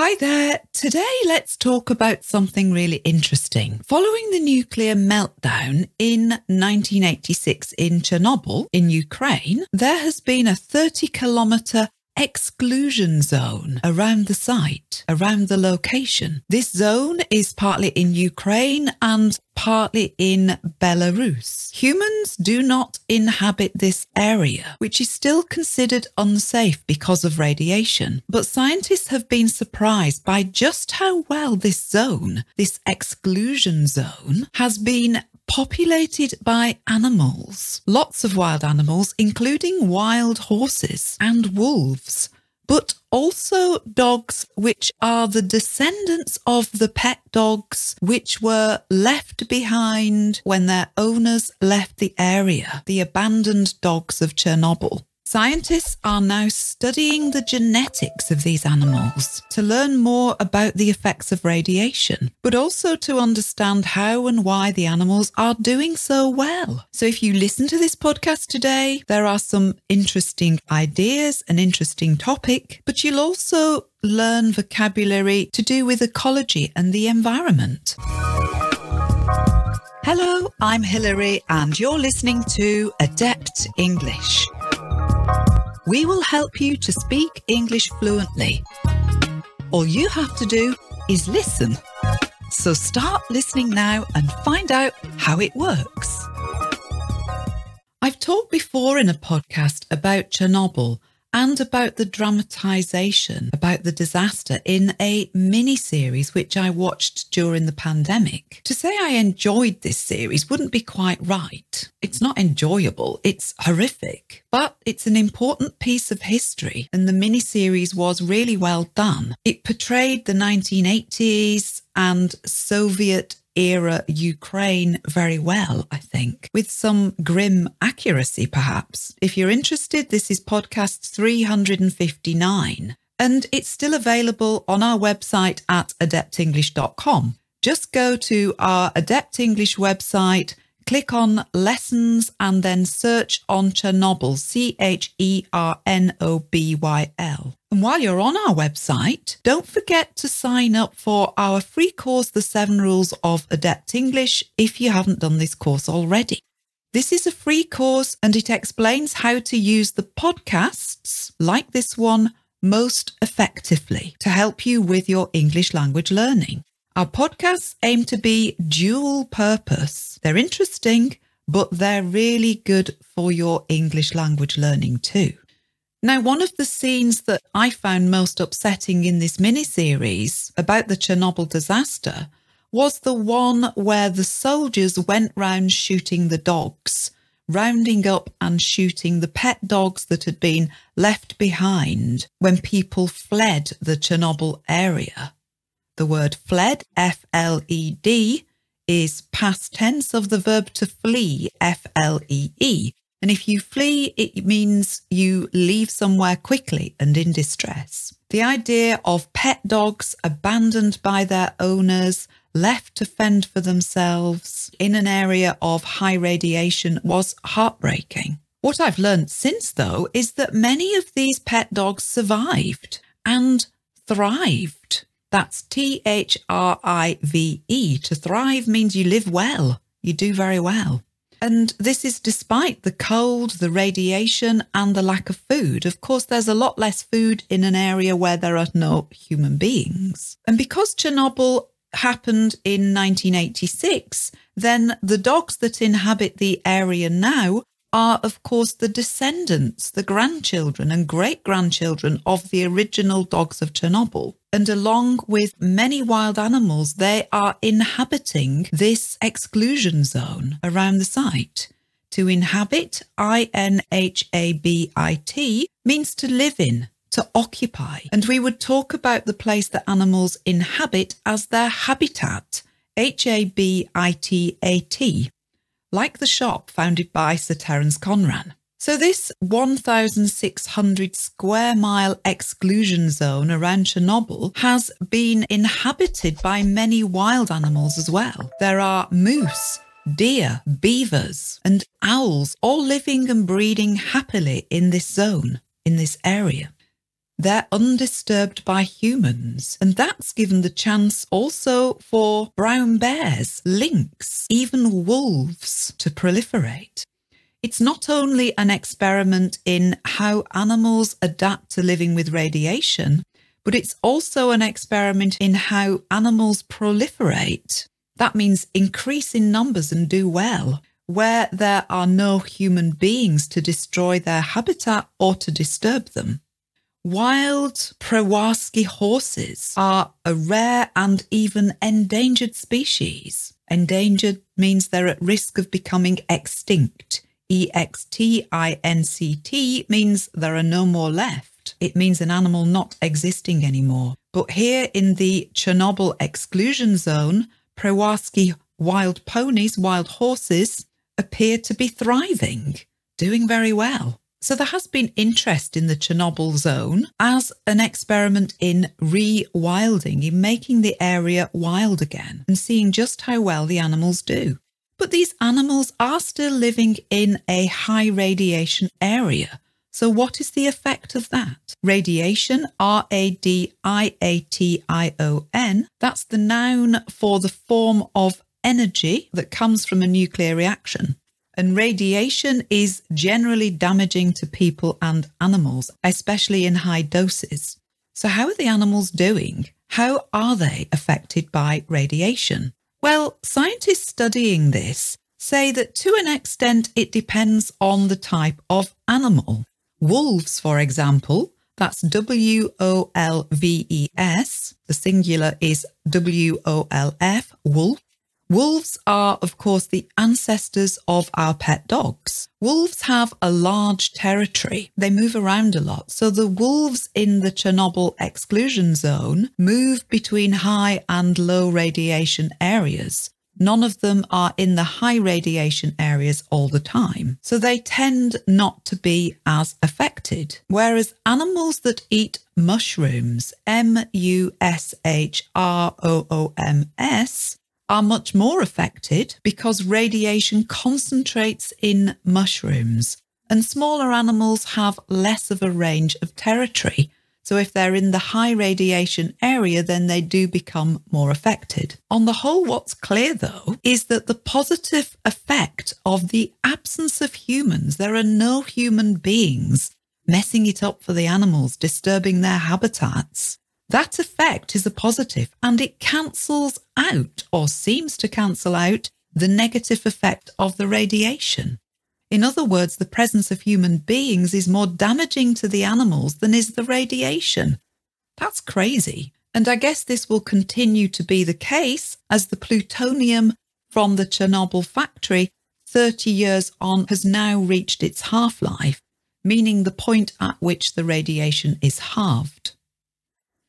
Hi there. Today, let's talk about something really interesting. Following the nuclear meltdown in 1986 in Chernobyl, in Ukraine, there has been a 30 kilometre exclusion zone around the site, around the location. This zone is partly in Ukraine and partly in Belarus. Humans do not inhabit this area, which is still considered unsafe because of radiation. But scientists have been surprised by just how well this zone, this exclusion zone, has been populated by animals. Lots of wild animals, including wild horses and wolves, but also dogs which are the descendants of the pet dogs which were left behind when their owners left the area, the abandoned dogs of Chernobyl. Scientists are now studying the genetics of these animals to learn more about the effects of radiation, but also to understand how and why the animals are doing so well. So, if you listen to this podcast today, there are some interesting ideas, an interesting topic, but you'll also learn vocabulary to do with ecology and the environment. Hello, I'm Hilary, and you're listening to Adept English we will help you to speak English fluently. All you have to do is listen. So start listening now and find out how it works. I've talked before in a podcast about Chernobyl and about the dramatisation about the disaster in a mini series which I watched during the pandemic. To say I enjoyed this series wouldn't be quite right. It's not enjoyable, it's horrific, but it's an important piece of history and the mini series was really well done. It portrayed the 1980s and Soviet era Ukraine very well, I think, with some grim accuracy, perhaps. If you're interested, this is podcast 359, and it's still available on our website at adeptenglish.com. Just go to our Adept English website click on lessons and then search on Chernobyl, C H E R N O B Y L. And while you're on our website, don't forget to sign up for our free course, The Seven Rules of Adept English, if you haven't done this course already. This is a free course and it explains how to use the podcasts like this one most effectively to help you with your English language learning. Our podcasts aim to be dual purpose. They're interesting, but they're really good for your English language learning too. Now, one of the scenes that I found most upsetting in this mini series about the Chernobyl disaster was the one where the soldiers went round shooting the dogs, rounding up and shooting the pet dogs that had been left behind when people fled the Chernobyl area. The word fled, F L E D, is past tense of the verb to flee, F L E E. And if you flee, it means you leave somewhere quickly and in distress. The idea of pet dogs abandoned by their owners, left to fend for themselves in an area of high radiation was heartbreaking. What I've learned since, though, is that many of these pet dogs survived and thrived. That's T H R I V E. To thrive means you live well, you do very well. And this is despite the cold, the radiation, and the lack of food. Of course, there's a lot less food in an area where there are no human beings. And because Chernobyl happened in 1986, then the dogs that inhabit the area now are, of course, the descendants, the grandchildren and great grandchildren of the original dogs of Chernobyl. And along with many wild animals, they are inhabiting this exclusion zone around the site. To inhabit, I N H A B I T, means to live in, to occupy. And we would talk about the place that animals inhabit as their habitat, H A B I T A T like the shop founded by Sir Terence Conran. So, this 1,600 square mile exclusion zone around Chernobyl has been inhabited by many wild animals as well. There are moose, deer, beavers, and owls all living and breeding happily in this zone, in this area. They're undisturbed by humans. And that's given the chance also for brown bears, lynx, even wolves to proliferate. It's not only an experiment in how animals adapt to living with radiation, but it's also an experiment in how animals proliferate. That means increase in numbers and do well where there are no human beings to destroy their habitat or to disturb them. Wild Przewalski horses are a rare and even endangered species. Endangered means they're at risk of becoming extinct. E X T I N C T means there are no more left. It means an animal not existing anymore. But here in the Chernobyl exclusion zone, Przewalski wild ponies, wild horses, appear to be thriving, doing very well. So there has been interest in the Chernobyl zone as an experiment in rewilding, in making the area wild again and seeing just how well the animals do. But these animals are still living in a high radiation area. So what is the effect of that? Radiation, R-A-D-I-A-T-I-O-N, that's the noun for the form of energy that comes from a nuclear reaction. And radiation is generally damaging to people and animals, especially in high doses. So, how are the animals doing? How are they affected by radiation? Well, scientists studying this say that to an extent it depends on the type of animal. Wolves, for example, that's W O L V E S, the singular is W O L F, wolf. Wolves are, of course, the ancestors of our pet dogs. Wolves have a large territory. They move around a lot. So the wolves in the Chernobyl exclusion zone move between high and low radiation areas. None of them are in the high radiation areas all the time. So they tend not to be as affected. Whereas animals that eat mushrooms, M U S H R O O M S, are much more affected because radiation concentrates in mushrooms and smaller animals have less of a range of territory. So if they're in the high radiation area, then they do become more affected. On the whole, what's clear though is that the positive effect of the absence of humans, there are no human beings messing it up for the animals, disturbing their habitats, that effect is a positive and it cancels out or seems to cancel out the negative effect of the radiation. In other words, the presence of human beings is more damaging to the animals than is the radiation. That's crazy. And I guess this will continue to be the case as the plutonium from the Chernobyl factory 30 years on has now reached its half life, meaning the point at which the radiation is halved.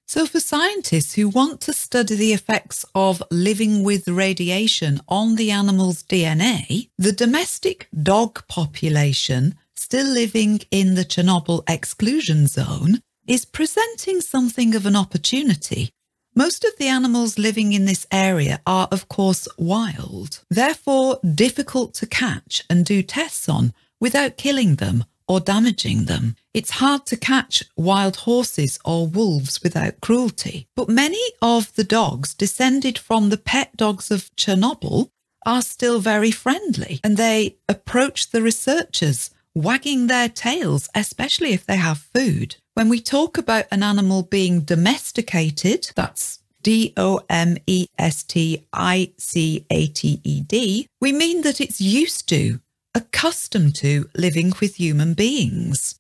So, for scientists who want to study the effects of living with radiation on the animal's DNA, the domestic dog population still living in the Chernobyl exclusion zone is presenting something of an opportunity. Most of the animals living in this area are, of course, wild, therefore difficult to catch and do tests on without killing them or damaging them. It's hard to catch wild horses or wolves without cruelty. But many of the dogs descended from the pet dogs of Chernobyl are still very friendly and they approach the researchers wagging their tails, especially if they have food. When we talk about an animal being domesticated, that's D O M E S T I C A T E D, we mean that it's used to accustomed to living with human beings.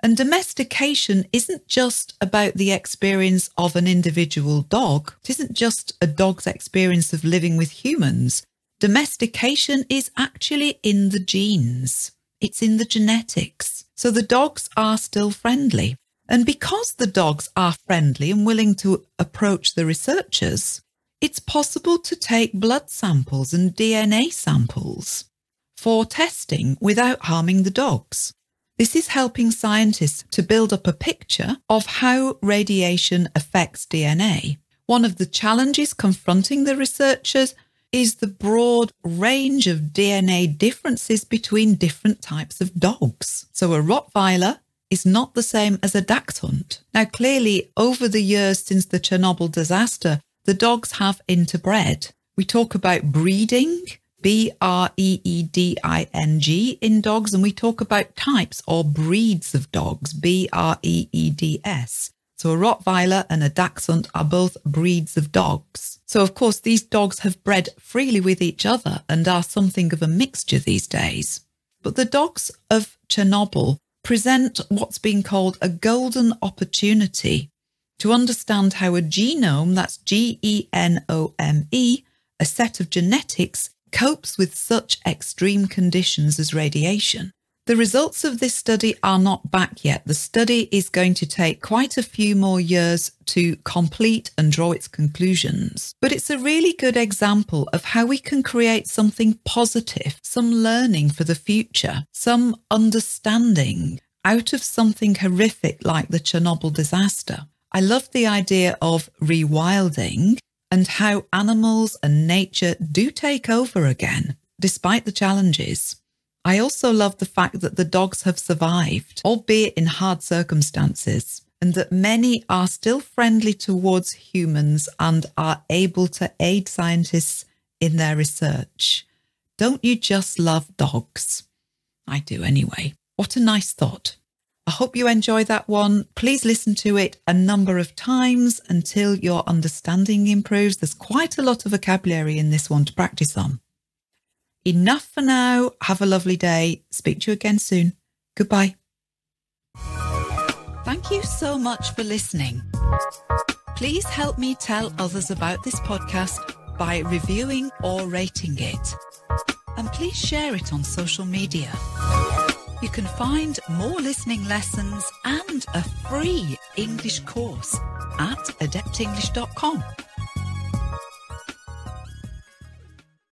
And domestication isn't just about the experience of an individual dog. It isn't just a dog's experience of living with humans. Domestication is actually in the genes. It's in the genetics. So the dogs are still friendly. And because the dogs are friendly and willing to approach the researchers, it's possible to take blood samples and DNA samples for testing without harming the dogs. This is helping scientists to build up a picture of how radiation affects DNA. One of the challenges confronting the researchers is the broad range of DNA differences between different types of dogs. So a Rottweiler is not the same as a dachshund. Now, clearly, over the years since the Chernobyl disaster, the dogs have interbred. We talk about breeding, B R E E D I N G in dogs, and we talk about types or breeds of dogs, B R E E D S. So a Rottweiler and a Dachshund are both breeds of dogs. So of course these dogs have bred freely with each other and are something of a mixture these days. But the dogs of Chernobyl present what's been called a golden opportunity to understand how a genome, that's G E N O M E, a set of genetics, copes with such extreme conditions as radiation. The results of this study are not back yet. The study is going to take quite a few more years to complete and draw its conclusions. But it's a really good example of how we can create something positive, some learning for the future, some understanding out of something horrific like the Chernobyl disaster. I love the idea of rewilding and how animals and nature do take over again, despite the challenges. I also love the fact that the dogs have survived, albeit in hard circumstances, and that many are still friendly towards humans and are able to aid scientists in their research. Don't you just love dogs? I do anyway. What a nice thought. I hope you enjoy that one. Please listen to it a number of times until your understanding improves. There's quite a lot of vocabulary in this one to practice on. Enough for now. Have a lovely day. Speak to you again soon. Goodbye. Thank you so much for listening. Please help me tell others about this podcast by reviewing or rating it. And please share it on social media. You can find more listening lessons and a free English course at adeptenglish.com.